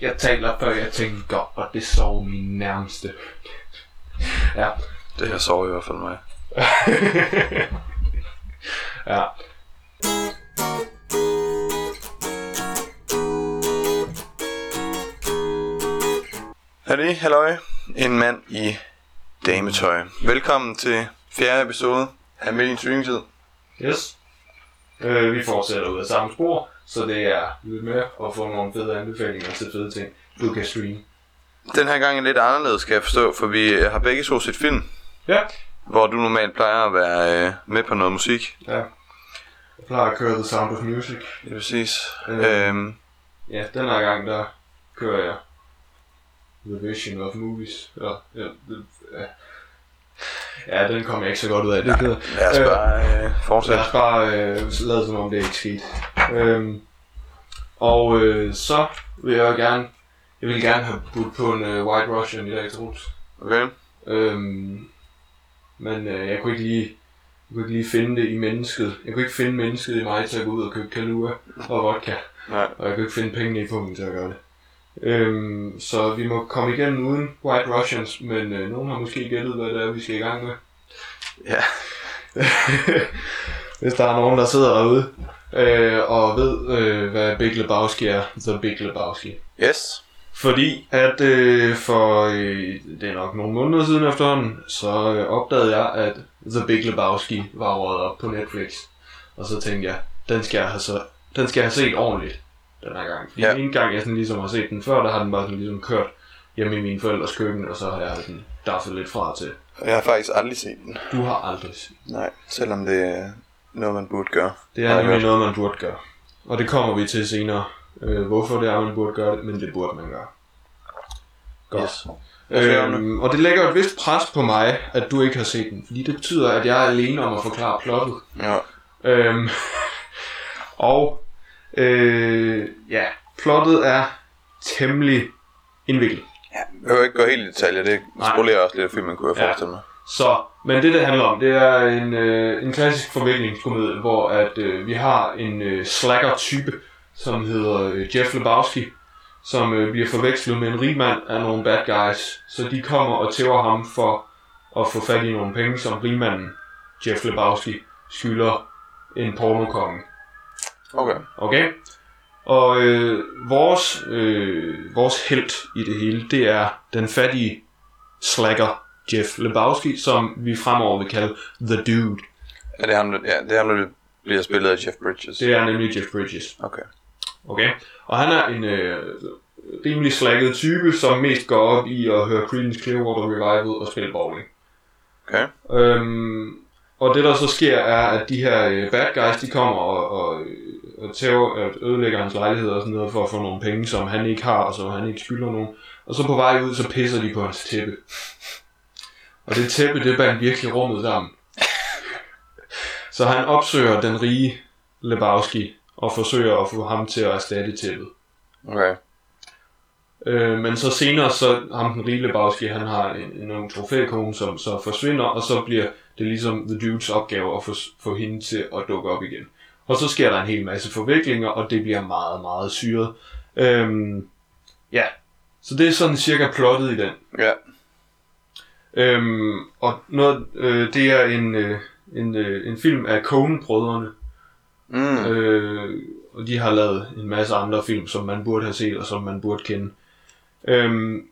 Jeg taler før jeg tænker, og det sover min nærmeste. Ja. Det her sover i hvert fald mig. ja. Hallo, halløj. En mand i dametøj. Velkommen til fjerde episode af Midt i en streamingtid. Yes. Øh, vi fortsætter ud af samme spor, så det er lidt med at få nogle fede anbefalinger til fede ting, du kan streame. Den her gang er lidt anderledes, skal jeg forstå, for vi har begge to set film, Ja. hvor du normalt plejer at være øh, med på noget musik. Ja. Jeg plejer at køre The Sound of Music. Det er præcis. Øh. Øhm, Ja, den her gang, der kører jeg The Vision of Movies. Ja, ja, det, ja. ja den kommer jeg ikke så godt ud af. Det gider. lad os bare øh, Lad fortsætte. os bare øh, lade som om det ikke skete. Øhm, og øh, så vil jeg gerne, jeg vil gerne have budt på en øh, White Russian i dag, Troels. Okay. Øhm, men øh, jeg kunne ikke lige jeg kunne ikke lige finde det i mennesket. Jeg kunne ikke finde mennesket i mig til at gå ud og købe Kahlua og vodka. Nej. Og jeg kunne ikke finde pengene i pungen til at gøre det. Øhm, så vi må komme igennem uden White Russians, men øh, nogen har måske gættet, hvad det er, vi skal i gang med. Ja. Hvis der er nogen, der sidder derude øh, og ved, øh, hvad Big Lebowski er, så Big Lebowski. Yes. Fordi at øh, for, øh, det er nok nogle måneder siden efterhånden, så øh, opdagede jeg, at The Big Lebowski var rådet op på Netflix. Og så tænkte jeg, den skal jeg have, så, den skal jeg have set ordentligt den her gang. Fordi Ja. en gang jeg sådan ligesom har set den før, der har den bare sådan ligesom kørt hjemme i mine forældres køkken, og så har jeg den daffet lidt fra til. Jeg har faktisk aldrig set den. Du har aldrig set. Nej, selvom det er noget, man burde gøre. Det er nemlig noget, man burde gøre. Og det kommer vi til senere. Øh, hvorfor det er, man burde gøre det, men det burde man gøre. Godt. Yes. Øhm, og det lægger et vist pres på mig, at du ikke har set den. Fordi det betyder, at jeg er alene om at forklare plottet. Ja. Øhm, og øh, ja, plottet er temmelig indviklet. Ja, jeg behøver ikke gå helt i detaljer. Det spolerer også lidt af filmen, kunne jeg forestille mig. Så, men det det handler om, det er en, øh, en klassisk forviklingskomedie, hvor at øh, vi har en øh, slacker-type, som hedder øh, Jeff Lebowski, som øh, bliver forvekslet med en rig mand af nogle bad guys. Så de kommer og tæver ham for at få fat i nogle penge, som rigmanden Jeff Lebowski skylder en pornokonge. Okay. Okay? Og øh, vores, øh, vores held i det hele, det er den fattige slacker Jeff Lebowski, som vi fremover vil kalde The Dude. Er det ham, der, ja, det er ham, der bliver spillet af Jeff Bridges? Det er nemlig Jeff Bridges. Okay. Okay? Og han er en øh, rimelig slækket type, som mest går op i at høre Creedence Clearwater Revival og spille bowling. Okay. Øhm, og det der så sker er, at de her øh, bad guys, de kommer og, og, og tæver, at ødelægger hans lejlighed og sådan noget, for at få nogle penge, som han ikke har, og som han ikke skylder nogen. Og så på vej ud, så pisser de på hans tæppe. Og det tæppe, det bandt virkelig rummet sammen. Så han opsøger den rige Lebowski, og forsøger at få ham til at erstatte tæppet. Okay. Øh, men så senere, så ham den rige Lebowski, han har en, en ung trofækone, som så forsvinder, og så bliver det ligesom The Dudes opgave at få, få hende til at dukke op igen. Og så sker der en hel masse forviklinger, og det bliver meget, meget syret. Øhm, ja, så det er sådan cirka plottet i den. Ja. Øhm, og noget, øh, det er en, øh, en, øh, en film af Coen-brødrene, Mm. Øh, og de har lavet en masse andre film, som man burde have set, og som man burde kende. Øhm,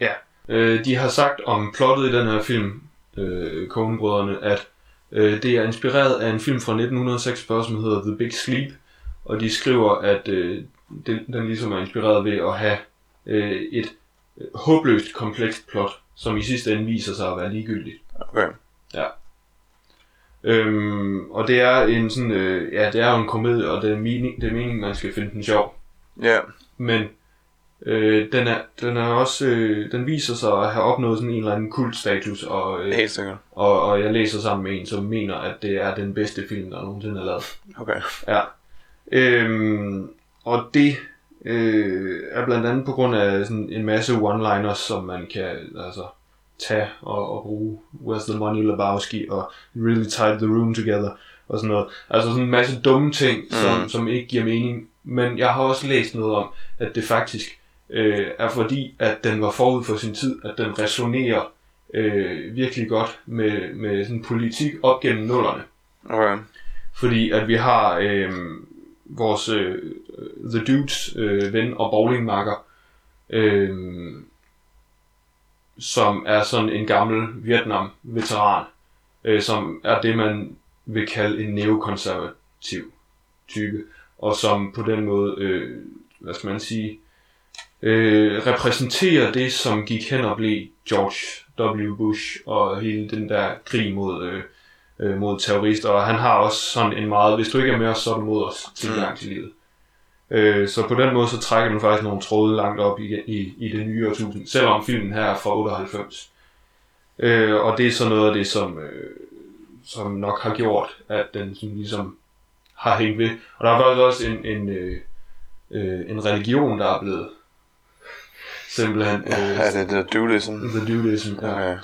ja, øh, de har sagt om plottet i den her film, øh, Coen-brødrene, at øh, det er inspireret af en film fra 1946, som hedder The Big Sleep, og de skriver, at øh, den, den ligesom er inspireret ved at have øh, et øh, håbløst komplekst plot, som i sidste ende viser sig at være ligegyldigt. Okay. Øhm, og det er en sådan, øh, ja, det er jo en komedie, og det er, mening, det er meningen, man skal finde den sjov. Ja. Men øh, den, er, den er også, øh, den viser sig at have opnået sådan en eller anden kultstatus, og, øh, Helt sikkert. og, og jeg læser sammen med en, som mener, at det er den bedste film, der nogensinde er lavet. Okay. Ja. Øhm, og det øh, er blandt andet på grund af sådan en masse one-liners, som man kan altså, tage og, og bruge. Where's the money, Lebowski? Og really tied the room together. Og sådan noget. Altså sådan en masse dumme ting, som, Mm. som ikke giver mening. Men jeg har også læst noget om, at det faktisk øh, er fordi, at den var forud for sin tid, at den resonerer øh, virkelig godt med, med sådan politik op gennem nullerne. Okay. Fordi at vi har øh, vores øh, øh The Dudes øh, ven og bowlingmakker, øh, som er sådan en gammel Vietnam-veteran, øh, som er det, man vil kalde en neokonservativ type, og som på den måde, øh, hvad skal man sige, øh, repræsenterer det, som gik hen og blev George W. Bush og hele den der krig mod, øh, øh, mod terrorister. Og han har også sådan en meget, hvis du ikke er med os, så er du mod os tilgang til livet. Øh, så på den måde, så trækker den faktisk nogle tråde langt op i, i, i det nye årtusind, selvom filmen her er fra 98. Øh, og det er så noget af det, som, øh, som nok har gjort, at den sådan ligesom har hængt ved. Og der er faktisk også en, en, øh, øh, en religion, der er blevet simpelthen Ja, øh, er det det dualism? The Dualism. Ja. Okay.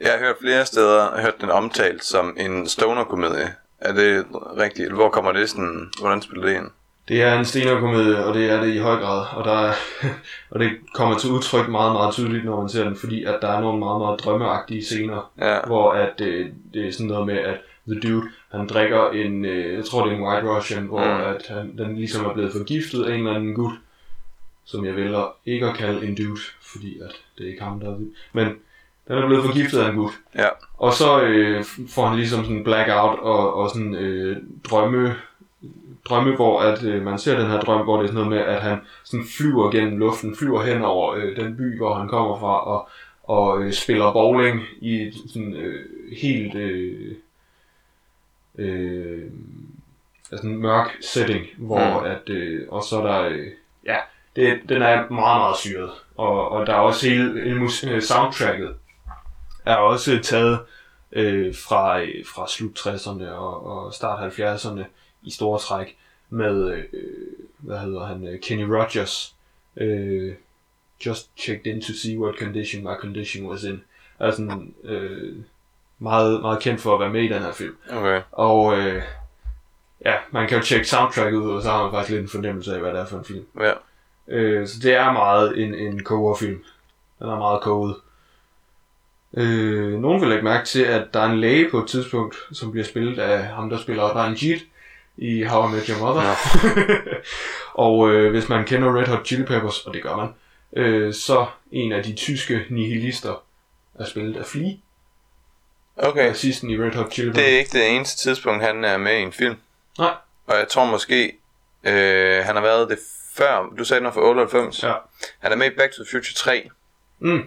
Jeg har hørt flere steder, hørt den omtalt som en stoner-komedie. Er det rigtigt? Hvor kommer det sådan, hvordan spiller det ind? Det er en stenerkomedie, og det er det i høj grad. Og, der er, og det kommer til udtryk meget, meget tydeligt, når man ser den, fordi at der er nogle meget, meget drømmeagtige scener, Ja, hvor at, øh, det er sådan noget med, at The Dude, han drikker en, øh, jeg tror det er en White Russian, hvor Mm. at han, den ligesom er blevet forgiftet af en eller anden gut, som jeg vælger ikke at kalde en dude, fordi at det er ikke ham, der er det. Men den er blevet forgiftet af en gut. ja, Og så øh, får han ligesom sådan en blackout og, og sådan øh, drømme, drømme, hvor at, øh, man ser den her drøm, hvor det er sådan noget med, at han sådan flyver gennem luften, flyver hen over øh, den by, hvor han kommer fra, og, og øh, spiller bowling i sådan øh, helt øh, øh, altså en mørk setting, hvor Mm. at, øh, og så er der, øh, ja, det, den er meget, meget syret, og, og der er også hele, hele mus- øh, soundtracket er også taget øh, fra, øh, fra slut 60'erne og, og start 70'erne i store træk med, øh, hvad hedder han, øh, Kenny Rogers, øh, Just checked in to see what condition my condition was in. Er sådan, øh, meget, meget kendt for at være med i den her film. okay. Og øh, ja, man kan jo tjekke soundtracket ud, og så har man faktisk lidt en fornemmelse af, hvad det er for en film. Ja. Øh, så det er meget en, en kogerfilm. Den er meget koget. Øh, nogen vil lægge mærke til, at der er en læge på et tidspunkt, som bliver spillet af ham, der spiller Ranjit i How I Met Your Mother. Ja. og øh, hvis man kender Red Hot Chili Peppers, og det gør man, øh, så en af de tyske nihilister er spillet af Flea, Okay. bassisten i Red Hot Chili Peppers. Det er ikke det eneste tidspunkt, han er med i en film. Nej. Og jeg tror måske, øh, han har været det før. Du sagde den var fra 98. Ja. Han er med i Back to the Future 3. Mm.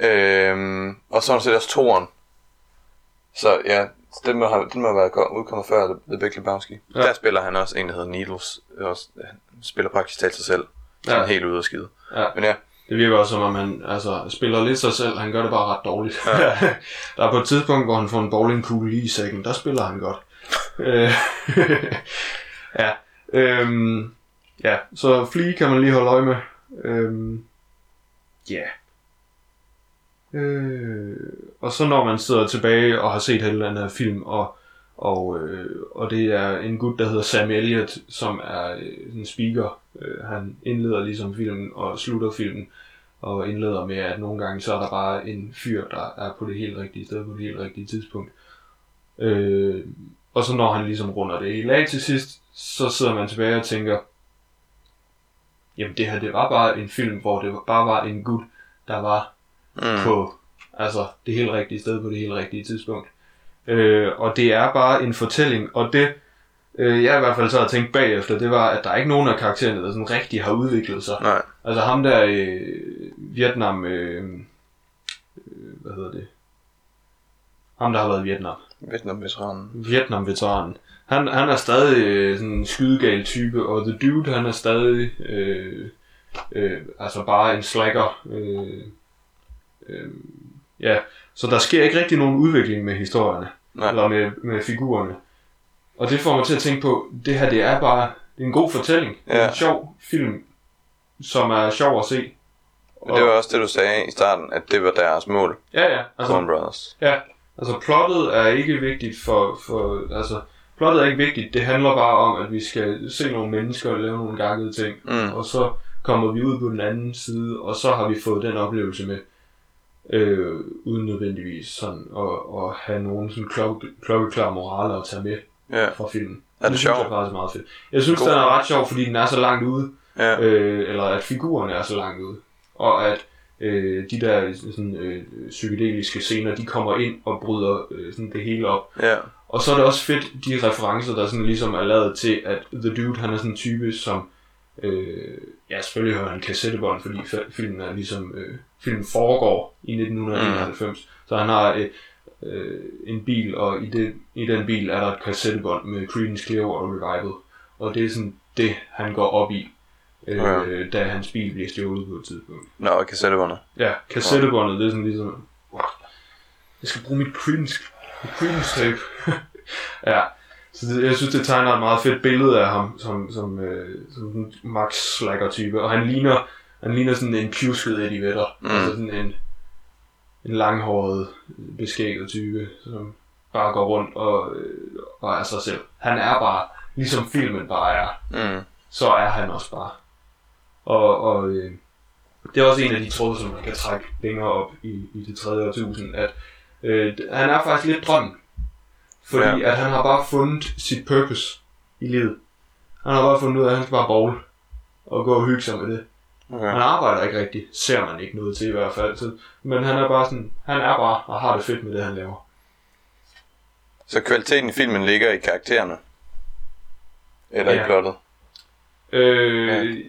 Øhm, og så han set også toren. Så ja, den må have, den må have været kom- udkommet før The, Big Lebowski. Ja. Der spiller han også en, der hedder Needles. Også, han spiller praktisk talt sig selv. Sådan Ja. helt ude af skide. Ja. Men ja, Det virker også som om han altså, spiller lidt sig selv, han gør det bare ret dårligt. Ja. der er på et tidspunkt, hvor han får en bowlingkugle lige i sækken, der spiller han godt. Øh, ja. Øhm, ja, så Flea kan man lige holde øje med. Øhm, ja. Øh, og så når man sidder tilbage og har set hele den her film, og, og, øh, og det er en gut, der hedder Sam Elliott, som er øh, en speaker. Øh, han indleder ligesom filmen og slutter filmen, og indleder med, at nogle gange så er der bare en fyr, der er på det helt rigtige sted på det helt rigtige tidspunkt. Øh, og så når han ligesom runder det hele af til sidst, så sidder man tilbage og tænker, jamen det her, det var bare en film, hvor det bare var en gut, der var mm, på altså det helt rigtige sted på det helt rigtige tidspunkt. Øh, og det er bare en fortælling, og det øh, jeg i hvert fald så har tænkt bagefter, det var, at der er ikke nogen af karaktererne, der sådan rigtig har udviklet sig. nej. Altså ham der øh, Vietnam, øh, øh, hvad hedder det? Ham der har været i Vietnam. Vietnam-veteranen. Vietnam-veteranen. Han, han er stadig øh, sådan en skydegal type, og The Dude, han er stadig øh, øh, altså bare en slacker. Øh, øh, ja, så der sker ikke rigtig nogen udvikling med historierne, Nej. eller med, med figurerne. Og det får mig til at tænke på, det her det er bare det er en god fortælling. Det er Ja. en sjov film, som er sjov at se. Men det var også det, du sagde i starten, at det var deres mål. Ja, ja. Altså, Coen Brothers. Ja, altså plottet er ikke vigtigt for, for altså, plottet er ikke vigtigt, det handler bare om, at vi skal se nogle mennesker og lave nogle gakkede ting, Mm. og så kommer vi ud på den anden side, og så har vi fået den oplevelse med, øh, uden nødvendigvis sådan at, at have nogen sådan klokke, klokkeklar moral at tage med Ja. fra filmen. Er det sjovt? faktisk er meget fedt. Jeg synes, God. den er ret sjov, fordi den er så langt ude, Ja. øh, eller at figurerne er så langt ude, og at øh, de der sådan, øh, psykedeliske scener, de kommer ind og bryder øh, sådan det hele op. Ja. Og så er det også fedt, de referencer, der sådan ligesom er lavet til, at The Dude, han er sådan en type, som... Øh, ja, selvfølgelig hører han kassettebånd, fordi filmen er ligesom... Øh, filmen foregår i 1991. Mm. Så han har øh, øh, en bil, og i, det, i den bil er der et kassettebånd med Creedence Clearwater Revival. Og det er sådan det, han går op i, øh, ja. da hans bil bliver stjålet på et tidspunkt. Nå, kassettebåndet. Ja, kassettebåndet, det er sådan ligesom... Wow, jeg skal bruge mit Creedence, mit Creedence tape. ja, så det, jeg synes, det tegner et meget fedt billede af ham, som, som, øh, som en Max Slacker type. Og han ligner, han ligner sådan en pjusket Eddie Vedder. Mm. Altså sådan en, en langhåret, beskægget type, som bare går rundt og, øh, og er sig selv. Han er bare, ligesom filmen bare er Mm. så er han også bare. Og, og øh, det er også en af de tråde, som man kan trække længere op i, i det tredje årtusind, at øh, han er faktisk lidt drømmen. Fordi Ja. ja. at han har bare fundet sit purpose i livet. Han har bare fundet ud af, at han skal bare bowl og gå og hygge sig med det. Okay. Han arbejder ikke rigtigt, ser man ikke noget til i hvert fald. Så, men han er bare sådan, han er bare og har det fedt med det, han laver. Så kvaliteten i filmen ligger i karaktererne? Eller i Ja. plottet? Øh,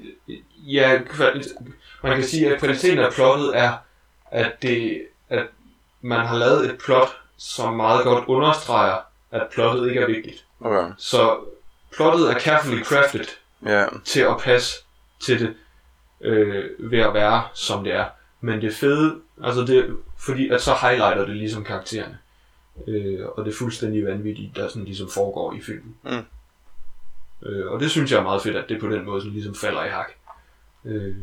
ja, kvali- man kan sige, at kvaliteten af plottet er, at, det, at man har lavet et plot, som meget godt understreger, at plottet ikke er vigtigt. Okay. Så plottet er carefully crafted Ja. til at passe til det, øh, ved at være, som det er. Men det fede, altså det, fordi at så highlighter det ligesom karaktererne. Øh, og det er fuldstændig vanvittigt, der sådan ligesom foregår i filmen. Mm. Øh, og det synes jeg er meget fedt, at det på den måde sådan ligesom falder i hak. Øh,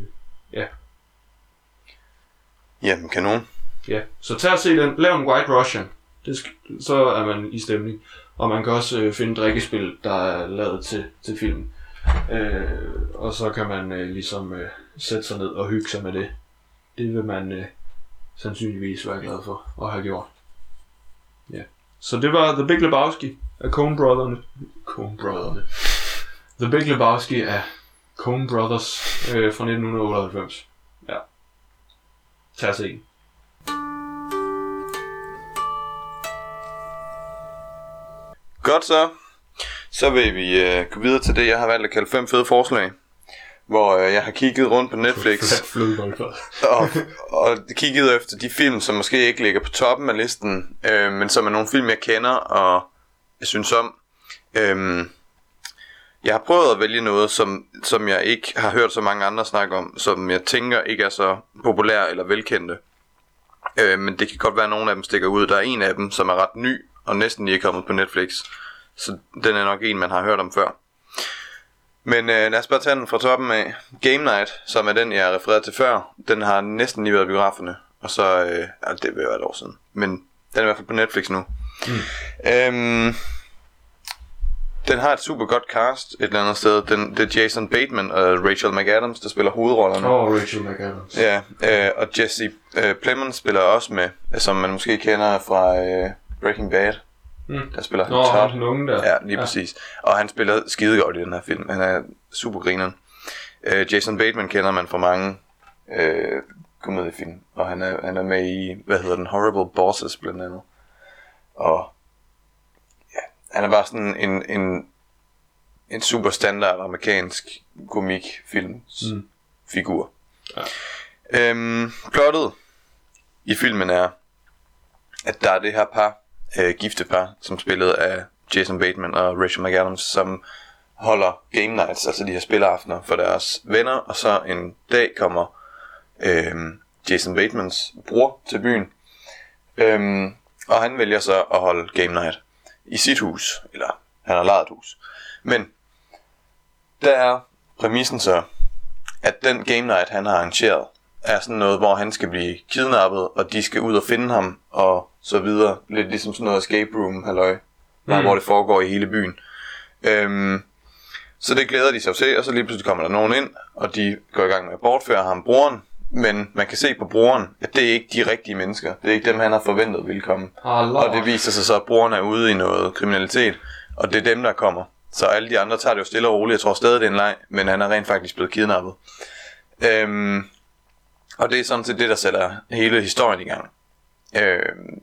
Jamen, kanon. ja, så tag og se den. Lav en White Russian. Det sk- så er man i stemning. Og man kan også øh, finde drikkespil, der er lavet til, til filmen. Øh, og så kan man øh, ligesom øh, sætte sig ned og hygge sig med det. Det vil man øh, sandsynligvis være glad for at have gjort. Ja. Så det var The Big Lebowski af Coen Brotherne. Coen Brotherne. The Big Lebowski af Coen Brothers øh, fra 1998. Ja. Tag og se Godt så. Så vil vi øh, gå videre til det, jeg har valgt at kalde fem fede forslag. Hvor øh, jeg har kigget rundt på Netflix og, og kigget efter de film, som måske ikke ligger på toppen af listen, øh, men som er nogle film, jeg kender og jeg synes om. Øh, jeg har prøvet at vælge noget, som, som jeg ikke har hørt så mange andre snakke om, som jeg tænker ikke er så populære eller velkendte. Øh, men det kan godt være, at nogle af dem stikker ud. Der er en af dem, som er ret ny og næsten lige er kommet på Netflix. Så den er nok en, man har hørt om før. Men øh, lad os bare tage den fra toppen af. Game Night, som er den, jeg refererede til før, den har næsten lige været i biograferne. Og så, øh, ja, det vil være et år siden. Men den er i hvert fald på Netflix nu. Mm. Øhm, den har et super godt cast et eller andet sted. Den, det er Jason Bateman og Rachel McAdams, der spiller hovedrollerne. Og Rachel McAdams. Ja, øh, og Jesse øh, Plemons spiller også med, som man måske kender fra øh, Breaking Bad. Mm. Der spiller han Nå, Todd. den unge der. Ja, lige ja. præcis. Og han spiller skide godt i den her film. Han er super grineren. Øh, Jason Bateman kender man fra mange øh, komediefilm. Og han er, han er med i, hvad hedder den, Horrible Bosses blandt andet. Og ja, han er bare sådan en, en, en super standard amerikansk komikfilm Mm. figur. Ja. Øhm, plottet i filmen er, at der er det her par, øh, gifte par, som spillet af Jason Bateman og Rachel McAdams, som holder game nights, altså de her spilleaftener for deres venner, og så en dag kommer øh, Jason Batemans bror til byen, øh, og han vælger så at holde game night i sit hus, eller han har lejet et hus. Men der er præmissen så, at den game night, han har arrangeret, er sådan noget, hvor han skal blive kidnappet, og de skal ud og finde ham, og så videre. Lidt ligesom sådan noget escape room, halløj, mm. Mm. hvor det foregår i hele byen. Øhm, Så det glæder de sig til, og så lige pludselig kommer der nogen ind, og de går i gang med at bortføre ham, broren. Men man kan se på broren, at det er ikke de rigtige mennesker. Det er ikke dem, han har forventet ville komme. Allah. Og det viser sig så, at broren er ude i noget kriminalitet, og det er dem, der kommer. Så alle de andre tager det jo stille og roligt. Jeg tror stadig, det er en leg, men han er rent faktisk blevet kidnappet. Øhm, og det er sådan set det, der sætter hele historien i gang. Øhm,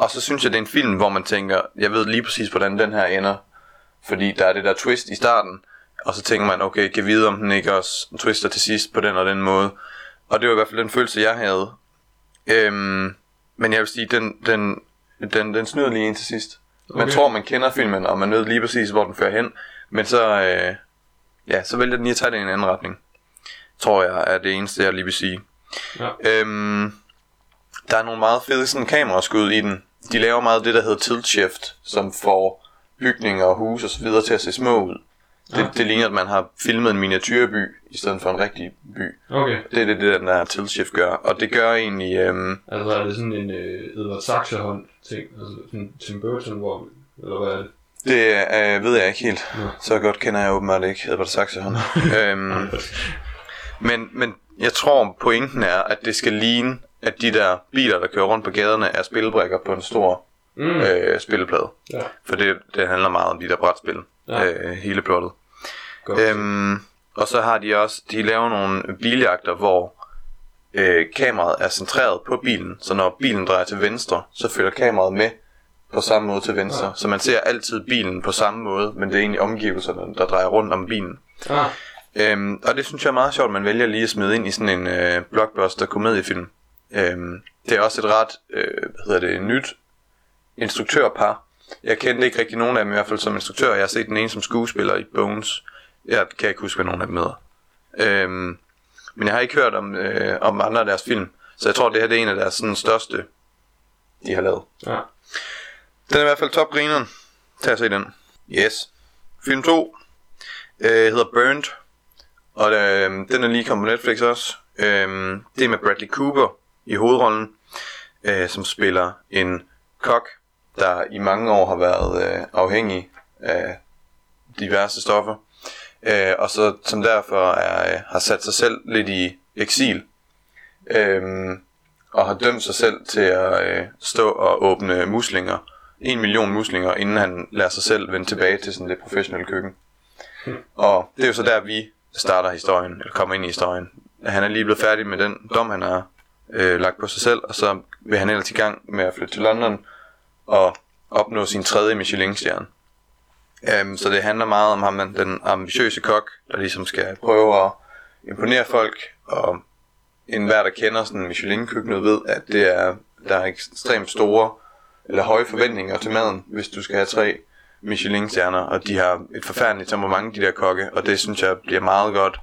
og så synes jeg, det er en film, hvor man tænker, jeg ved lige præcis, hvordan den her ender. Fordi der er det der twist i starten, og så tænker man, okay, kan vide, om den ikke også twister til sidst på den og den måde. Og det var i hvert fald den følelse, jeg havde. Øhm, men jeg vil sige, den, den, den, den snyder lige ind til sidst. Man Okay. tror, man kender filmen, og man ved lige præcis, hvor den fører hen. Men så, øh, ja, så vælger den lige at tage det i en anden retning. Tror jeg, er det eneste, jeg lige vil sige. Ja. Øhm, der er nogle meget fede sådan, kameraskud i den. De laver meget det, der hedder tilt shift, som får bygninger og huse og så videre til at se små ud. Det, Ja. det ligner, at man har filmet en miniatyrby, i stedet for en rigtig by. Okay. Det er det, det der tilt shift gør. Og det gør egentlig... Øhm, Altså er det sådan en øh, Edward Saxe-hånd ting? Altså sådan Tim Burton, hvor... Eller hvad er det? det øh, ved jeg ikke helt. Nå. Så godt kender jeg åbenbart ikke Edward Saxehånd. øhm, men, men jeg tror, pointen er, at det skal ligne, at de der biler, der kører rundt på gaderne, er spilbrikker på en stor Mm. øh, spilleplade. Ja, For det, det handler meget om de der brætspil. Ja. Ja. Øh, hele plottet. godt. Øhm, og så har de også, de laver nogle biljagter, hvor øh, kameraet er centreret på bilen. Så når bilen drejer til venstre, så følger kameraet med på samme måde til venstre. Ja. Så man ser altid bilen på samme måde, men det er egentlig omgivelserne, der drejer rundt om bilen. Ah, Øhm, og det synes jeg er meget sjovt, at man vælger lige at smide ind i sådan en øh, blockbuster komediefilm. Øhm, det er også et ret, øh, hvad hedder det, nyt instruktørpar. Jeg kendte ikke rigtig nogen af dem i hvert fald som instruktør. Jeg har set den ene som skuespiller i Bones. Jeg kan ikke huske, hvad nogen af dem hedder. Øhm, men jeg har ikke hørt om, øh, om andre af deres film. Så jeg tror, det her det er en af deres sådan, største, de har lavet. ja. Den er i hvert fald topgrineren. Tag og se den. Yes. Film 2 øh, hedder Burnt. Og øh, den er lige kommet på Netflix også. Øh, det er med Bradley Cooper i hovedrollen, øh, som spiller en kok, der i mange år har været øh, afhængig af diverse stoffer. Øh, og så som derfor er, øh, har sat sig selv lidt i eksil. Øh, og har dømt sig selv til at øh, stå og åbne muslinger. En million muslinger, inden han lader sig selv vende tilbage til sådan det professionelle køkken. Og det er jo så der, vi starter historien, eller kommer ind i historien. Han er lige blevet færdig med den dom, han har øh, lagt på sig selv, og så vil han ellers i gang med at flytte til London og opnå sin tredje Michelin-stjerne. Um, så det handler meget om ham, den ambitiøse kok, der ligesom skal prøve at imponere folk, og enhver, der kender sådan Michelin-køkkenet, ved, at det er, der er ekstremt store eller høje forventninger til maden, hvis du skal have tre Michelin-stjerner, og de har et forfærdeligt temperament, de der kokke, og det synes jeg bliver meget godt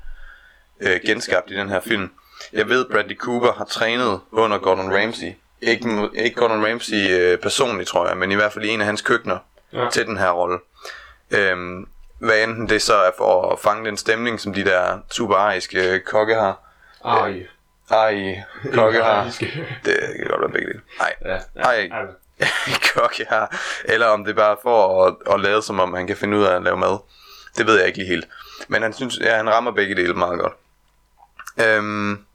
øh, genskabt i den her film. Jeg ved, Bradley Cooper har trænet under Gordon Ramsay. Ikke, ikke Gordon Ramsay øh, personligt, tror jeg, men i hvert fald i en af hans køkkener Ja. til den her rolle. Øhm, hvad enten det så er for at fange den stemning, som de der super ariske kokke har. Ej. Ej, kokke har. Ej, Det kan godt være begge dele. Nej, Ja, ja. Ej. kokke har. Eller om det er bare for at, at lade som om han kan finde ud af at lave mad. Det ved jeg ikke lige helt. Men han synes, ja, han rammer begge dele meget godt. Øhm,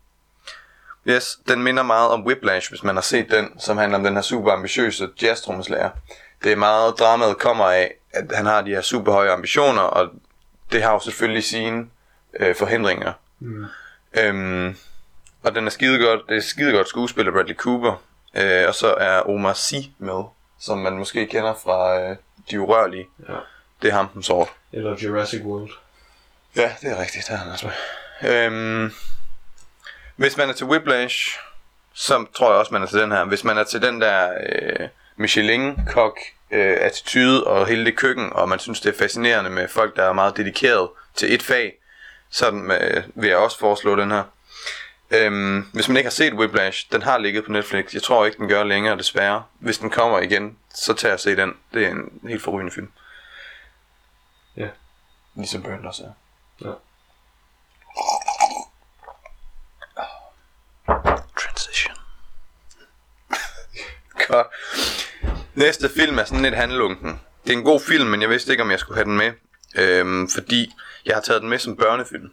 yes, den minder meget om Whiplash, hvis man har set den, som handler om den her super ambitiøse jazztrommeslager. Det er meget, dramaet kommer af, at han har de her super høje ambitioner, og det har jo selvfølgelig sine øh, forhindringer. Mm. Øhm, og den er skide godt, det er skide godt skuespil af Bradley Cooper. Øh, og så er Omar Sy med, som man måske kender fra øh, De Urørlige. Ja. Det er ham, den sort. Eller Jurassic World. Ja, det er rigtigt, det er han også med. Øhm, hvis man er til Whiplash, så tror jeg også, man er til den her. Hvis man er til den der øh, Michelin-kok øh, attitude og hele det køkken, og man synes, det er fascinerende med folk, der er meget dedikeret til et fag, så øh, vil jeg også foreslå den her. Øhm, hvis man ikke har set Whiplash, den har ligget på Netflix. Jeg tror ikke, den gør længere, desværre. Hvis den kommer igen, så tager jeg se den. Det er en helt forrygende film. Ja. Ligesom Burn også er. Ja. Godt. Næste film er sådan lidt handlunken. Det er en god film, men jeg vidste ikke, om jeg skulle have den med. Øhm, fordi jeg har taget den med som børnefilm.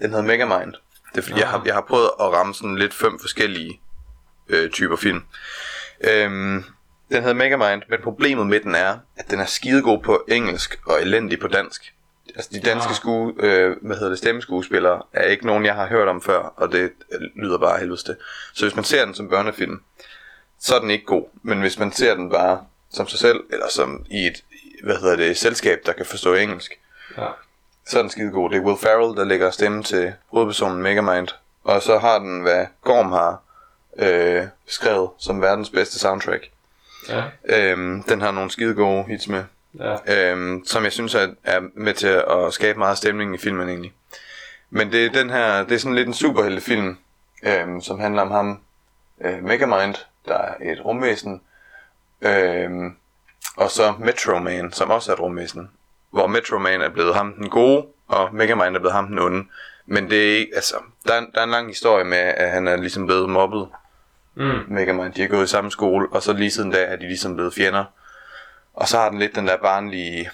Den hedder Megamind. Det er fordi, jeg, har, jeg har prøvet at ramme sådan lidt fem forskellige øh, typer film. Øhm, den hedder Megamind, men problemet med den er, at den er skidegod på engelsk og elendig på dansk. Altså de danske Ah. skue, øh, hvad hedder det, stemmeskuespillere er ikke nogen, jeg har hørt om før, og det øh, lyder bare det. Så hvis man ser den som børnefilm, så er den ikke god. Men hvis man ser den bare som sig selv, eller som i et, hvad hedder det, selskab, der kan forstå engelsk, Ja. så er den skide god. Det er Will Ferrell, der lægger stemme til hovedpersonen Megamind. Og så har den, hvad Gorm har øh, skrevet som verdens bedste soundtrack. Ja. Øhm, den har nogle skide gode hits med, Ja. øhm, som jeg synes er, er med til at skabe meget stemning i filmen egentlig. Men det er den her, det er sådan lidt en superheltefilm, øhm, som handler om ham, øh, Megamind, der er et rumvæsen, øhm, og så Metro Man, som også er et rumvæsen, hvor Metro Man er blevet ham den gode, og Megamind er blevet ham den onde. Men det er ikke, altså, der er, der er en lang historie med, at han er ligesom blevet mobbet, Mm. Megamind. De har gået i samme skole, og så lige siden da er de ligesom blevet fjender. Og så har den lidt den der barnlige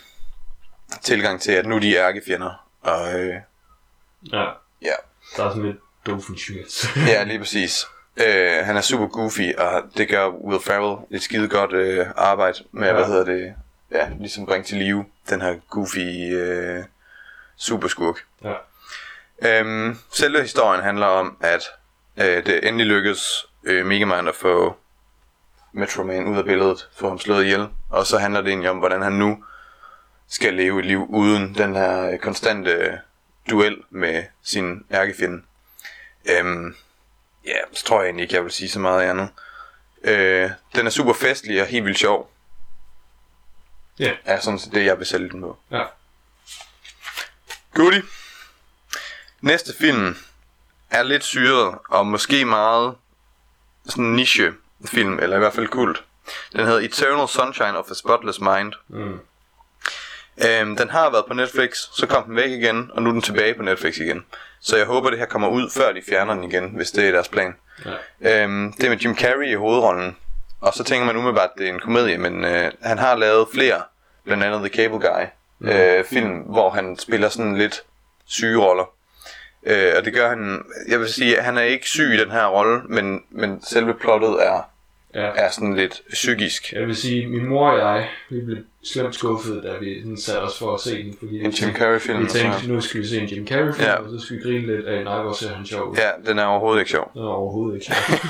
tilgang til, at nu de er ærkefjender. Og øh, Ja. ja, Der er sådan lidt Doofenshmirtz. ja, lige præcis. Øh, han er super goofy, og det gør Will Ferrell et skide godt øh, arbejde med, ja. Hvad hedder det, ja, ligesom bringe til live den her goofy øh, superskurk. ja. Øhm, selve historien handler om, at øh, det endelig lykkedes øh, Megamind at få Metro Man ud af billedet, få ham slået ihjel. Og så handler det egentlig om, hvordan han nu skal leve et liv uden den her øh, konstante duel med sin ærkefjende. Øhm, ja, så tror jeg egentlig ikke, jeg vil sige så meget andet. Øh, den er super festlig og helt vildt sjov. Ja. Er sådan set det, jeg vil sælge den på. Ja. Goodie. Næste film er lidt syret, og måske meget sådan niche film, eller i hvert fald kult. Den hedder Eternal Sunshine of a Spotless Mind. Mm. Øhm, den har været på Netflix, så kom den væk igen, og nu er den tilbage på Netflix igen. Så jeg håber, det her kommer ud, før de fjerner den igen, hvis det er deres plan. Ja. Øhm, det er med Jim Carrey i hovedrollen. Og så tænker man umiddelbart, at det er en komedie, men øh, han har lavet flere, blandt andet The Cable Guy, øh, film, hvor han spiller sådan lidt syge roller. Øh, og det gør han, jeg vil sige, at han er ikke syg i den her rolle, men, men selve plottet er, ja. er sådan lidt psykisk. Jeg vil sige, min mor og jeg, vi blev slemt skuffet, da vi sådan satte os for at se den. Fordi En Jim Carrey-film. Vi og så- tænkte, nu skal vi se en Jim Carrey-film, Ja. og så skal vi grine lidt af, nej, hvor ser han sjov ud. Ja, den er overhovedet ikke sjov. Det er overhovedet ikke sjovt.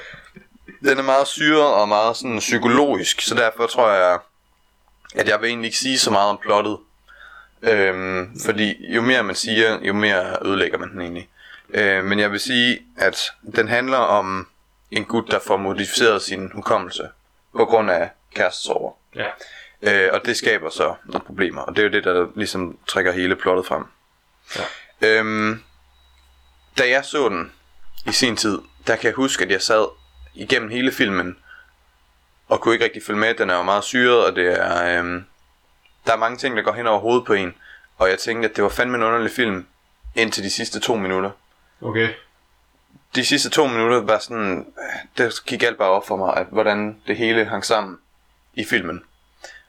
Den er meget syret og meget sådan psykologisk, så derfor tror jeg, at jeg vil egentlig ikke sige så meget om plottet. Øhm, fordi jo mere man siger, jo mere ødelægger man den egentlig. Øh, men jeg vil sige, at den handler om en gut, der får modificeret sin hukommelse på grund af kærestesorger. ja. Øh, og det skaber så nogle problemer, og det er jo det, der ligesom trækker hele plottet frem. Ja. Øhm, da jeg så den i sin tid, der kan jeg huske, at jeg sad igennem hele filmen, og kunne ikke rigtig følge med. Den er jo meget syret, og det er, øhm, der er mange ting, der går hen over hovedet på en. Og jeg tænkte, at det var fandme en underlig film, indtil de sidste to minutter. Okay. De sidste to minutter var sådan, der gik alt bare op for mig, at hvordan det hele hang sammen i filmen.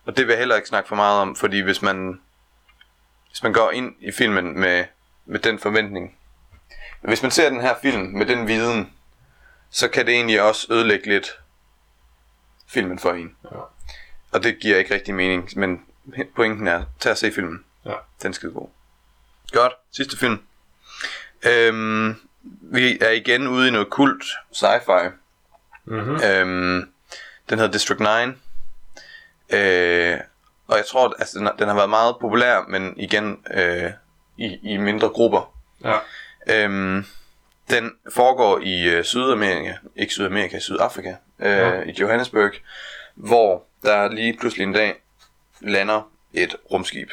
Og det vil jeg heller ikke snakke for meget om, fordi hvis man, hvis man går ind i filmen med, med den forventning, hvis man ser den her film med den viden, så kan det egentlig også ødelægge lidt filmen for en. Ja. Og det giver ikke rigtig mening, men pointen er, tag og se filmen. Ja. Den er skide god. Godt, sidste film. Øhm, vi er igen ude i noget kult, sci-fi. Mm-hmm. Øhm, den hedder District 9. Øh, og jeg tror, at altså, den, har, den har været meget populær, men igen øh, i, i mindre grupper. Ja. Øhm, den foregår i øh, Sydamerika, ikke Sydamerika, Sydafrika, øh, Ja. i Johannesburg, hvor der lige pludselig en dag lander et rumskib.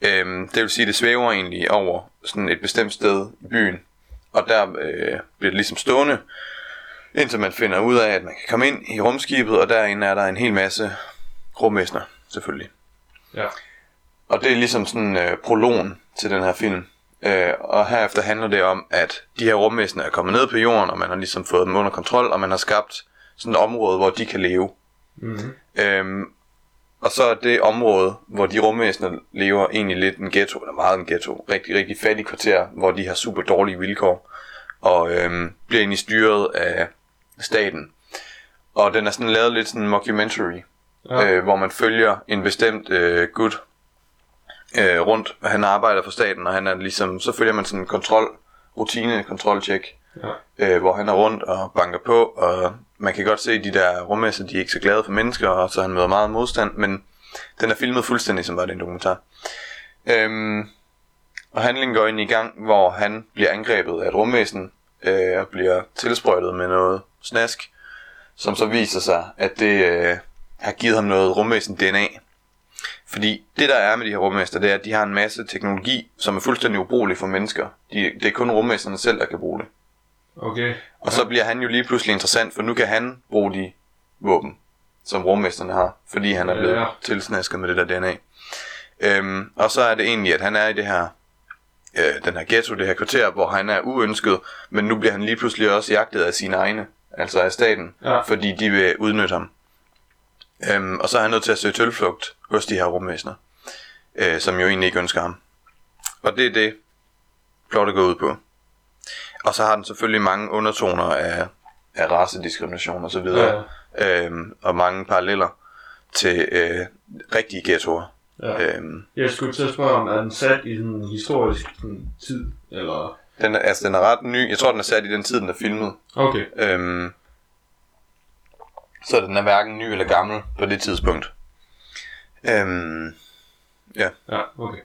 Øhm, det vil sige, det svæver egentlig over sådan et bestemt sted i byen, og der øh, bliver det ligesom stående, indtil man finder ud af, at man kan komme ind i rumskibet, og derinde er der en hel masse rumvæsener, selvfølgelig. Ja. Og det er ligesom sådan øh, prologen til den her film. Øh, og herefter handler det om, at de her rumvæsener er kommet ned på jorden, og man har ligesom fået dem under kontrol, og man har skabt sådan et område, hvor de kan leve. Mm-hmm. Øhm, Og så er det område, hvor de rumvæsener lever, egentlig lidt en ghetto, eller meget en ghetto. Rigtig, rigtig fattig kvarter, hvor de har super dårlige vilkår. Og øhm, bliver egentlig styret af staten. Og den er sådan lavet lidt sådan en mockumentary, Ja. øh, hvor man følger en bestemt øh, gut øh, rundt. Han arbejder for staten, og han er ligesom, så følger man sådan en kontrol, rutine, kontroltjek, Ja. øh, hvor han er rundt og banker på, og man kan godt se, at de der rummæsser, de er ikke så glade for mennesker, og så han møder meget modstand, men den er filmet fuldstændig som var det en dokumentar. Øhm, og handlingen går ind i gang, hvor han bliver angrebet af et rumvæsen, øh, og bliver tilsprøjtet med noget snask, som så viser sig, at det øh, har givet ham noget rumvæsen DNA. Fordi det der er med de her rumvæsener, det er, at de har en masse teknologi, som er fuldstændig ubrugelig for mennesker. De, det er kun rumvæsenerne selv, der kan bruge det. Okay. Og så bliver han jo lige pludselig interessant, for nu kan han bruge de våben, som rummesterne har, fordi han er blevet Ja. ja. tilsnasket med det der DNA. Øhm, og så er det egentlig, at han er i det her, øh, den her ghetto, det her kvarter, hvor han er uønsket, men nu bliver han lige pludselig også jagtet af sine egne, altså af staten, Ja. fordi de vil udnytte ham. Øhm, og så er han nødt til at søge tilflugt hos de her rumvæsener, øh, som jo egentlig ikke ønsker ham. Og det er det, plottet går ud på. Og så har den selvfølgelig mange undertoner af, af racediskrimination og så videre. Ja. Øhm, og mange paralleller til øh, rigtige ghettoer. Ja. Øhm, Jeg skulle til at spørge, om er den sat i en historisk sådan, tid, eller... den, er, altså, den er ret ny. Jeg tror, den er sat i den tid, den er filmet. Okay. Øhm, så den er hverken ny eller gammel på det tidspunkt. Øhm, Ja, okay.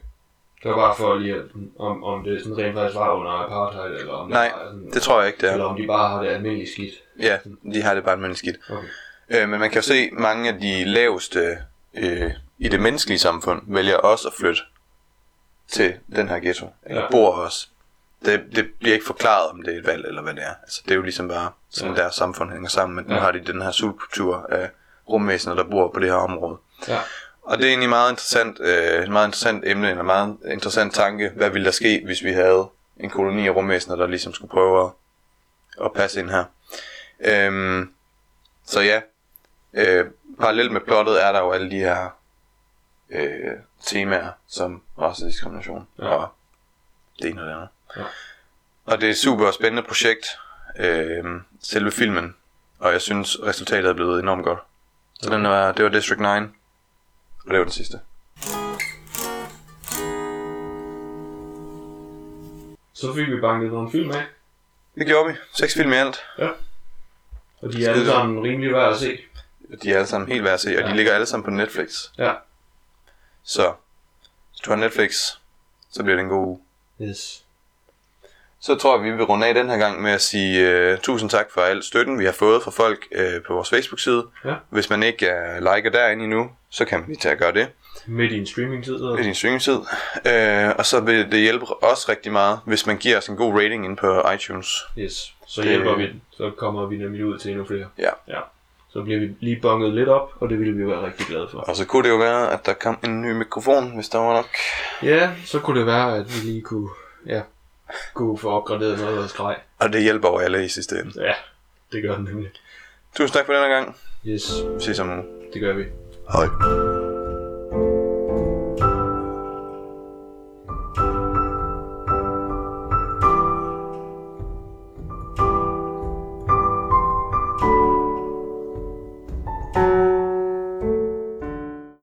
Det var bare for lige, at, om, om det sådan rent faktisk var under apartheid, eller om nej, det var sådan, det tror jeg ikke, det eller er. om de bare har det almindelige skidt. Ja, de har det bare med skidt. Okay. Øh, men man kan jo se, mange af de laveste øh, i det menneskelige samfund vælger også at flytte til den her ghetto. Eller Ja. bor også. Det, det bliver ikke forklaret, om det er et valg eller hvad det er. Altså, det er jo ligesom bare sådan, Ja. deres samfund hænger sammen. Men nu Ja. har de den her subkultur af rumvæsener, der bor på det her område. Ja. Og det er egentlig meget interessant, øh, et meget interessant emne, en meget interessant tanke. Hvad ville der ske, hvis vi havde en koloni af rumvæsener, der ligesom skulle prøve at, at passe ind her? Øhm, så ja, øh, parallelt med plottet er der jo alle de her øh, temaer, som racediskrimination Ja. ja. og det ene og det andet. Ja. Og det er et super spændende projekt, øh, selve filmen, og jeg synes resultatet er blevet enormt godt. Så Ja. den var, det var District 9, og det var den sidste. Så fik vi banket nogle film af, Det gjorde vi. Seks film i alt. og de er alle sammen rimelig værd at se. De er alle sammen helt værd at se, og Ja. de ligger alle sammen på Netflix. Ja. Så hvis du har Netflix, så bliver det en god uge. Yes. Så tror jeg, vi vil runde af den her gang med at sige uh, tusind tak for al støtten, vi har fået fra folk uh, på vores Facebook-side. Ja. Hvis man ikke er liker derinde endnu, så kan man lige tage at gøre det Midt i en streamingtid. Eller? din streamingtid. Uh, og så vil det hjælpe os rigtig meget, hvis man giver os en god rating ind på iTunes. Yes. Så Det- hjælper vi den. Så kommer vi nemlig ud til endnu flere. Ja. Ja. Så bliver vi lige bunget lidt op, og det ville vi være rigtig glade for. Og så kunne det jo være, at der kom en ny mikrofon, hvis der var nok. Ja, så kunne det være, at vi lige kunne, ja, kunne få opgraderet noget af grej. Og det hjælper jo alle i sidste ende. Ja, det gør den nemlig. Tusind tak for den gang. Yes, Vi ses om en uge. det gør vi. Hej.